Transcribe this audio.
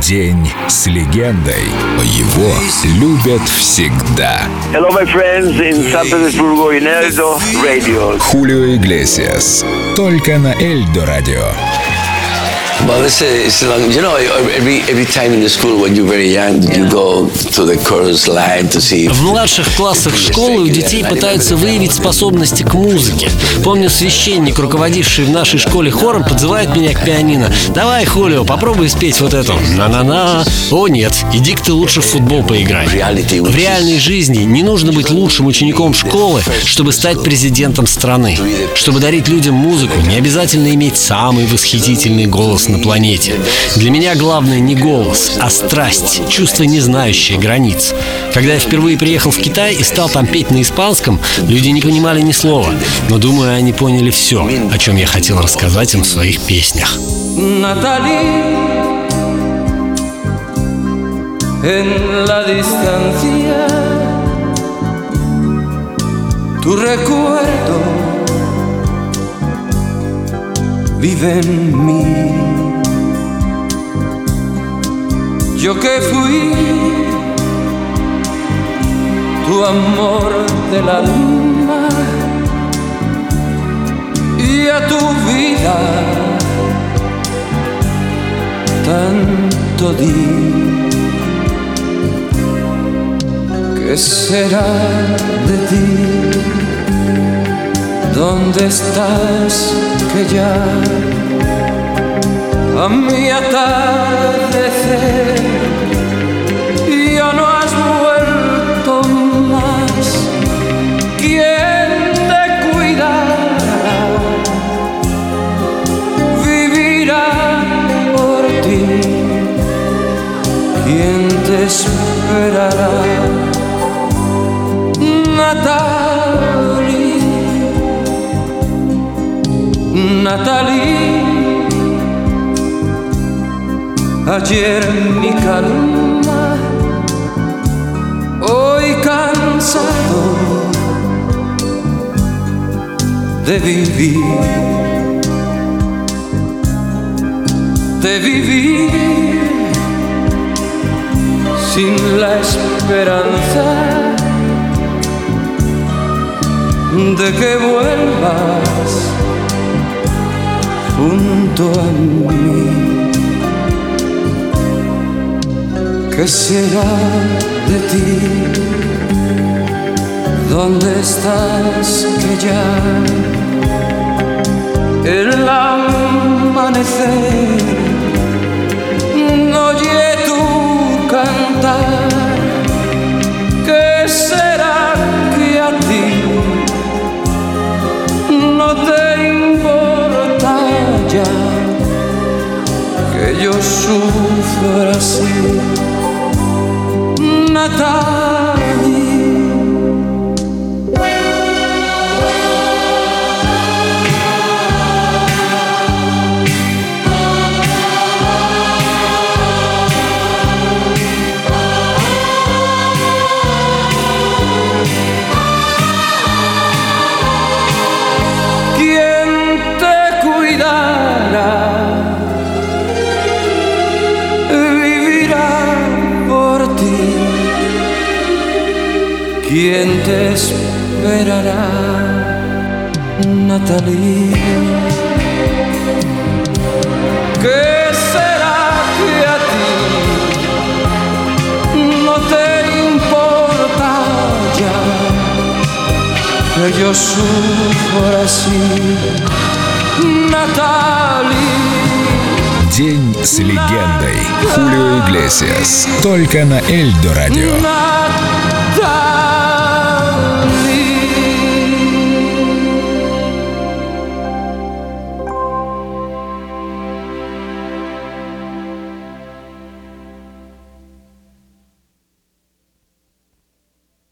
День с легендой. Его любят всегда. Hello, my friends in San Petersburgo in Eldo Radio. Хулио Иглесиас. Только на Эльдо Радио. Well, it's a, it's a long, you know, every, every time in the school when you're very young, you go to the chorus line to see... В младших классах школы у детей пытаются выявить способности к музыке. Помню, священник, руководивший в нашей школе хором, подзывает меня к пианино. «Давай, Хулио, попробуй спеть вот эту. На-на-на». О, нет, иди-ка ты лучше в футбол поиграй. В реальной жизни не нужно быть лучшим учеником школы, чтобы стать президентом страны. Чтобы дарить людям музыку, не обязательно иметь самый восхитительный голос на планете. Для меня главное не голос, а страсть, чувство, не знающее границ. Когда я впервые приехал в Китай и стал там петь на испанском, люди не понимали ни слова. Но думаю, они поняли все, о чем я хотел рассказать им в своих песнях. en la distancia tu recuerdo vive en mí. Yo que fui tu amor del alma y a tu vida tanto di. ¿Qué será de ti? ¿Dónde estás que ya a mi atardecer Natalie, Natalie. Ayer mi calma, hoy cansado de vivir, de vivir sin la esperanza de que vuelvas junto a mí. ¿Qué será de ti? ¿Dónde estás que ya el amanecer δυο σου φρασί να τα ¿Quién te esperará, Natalie? ¿Qué será que a ti no te importa ya que yo sufra así, Natalie? День с легендой. Хулио Иглесиас. Только на Эльдо Радио. Natalie.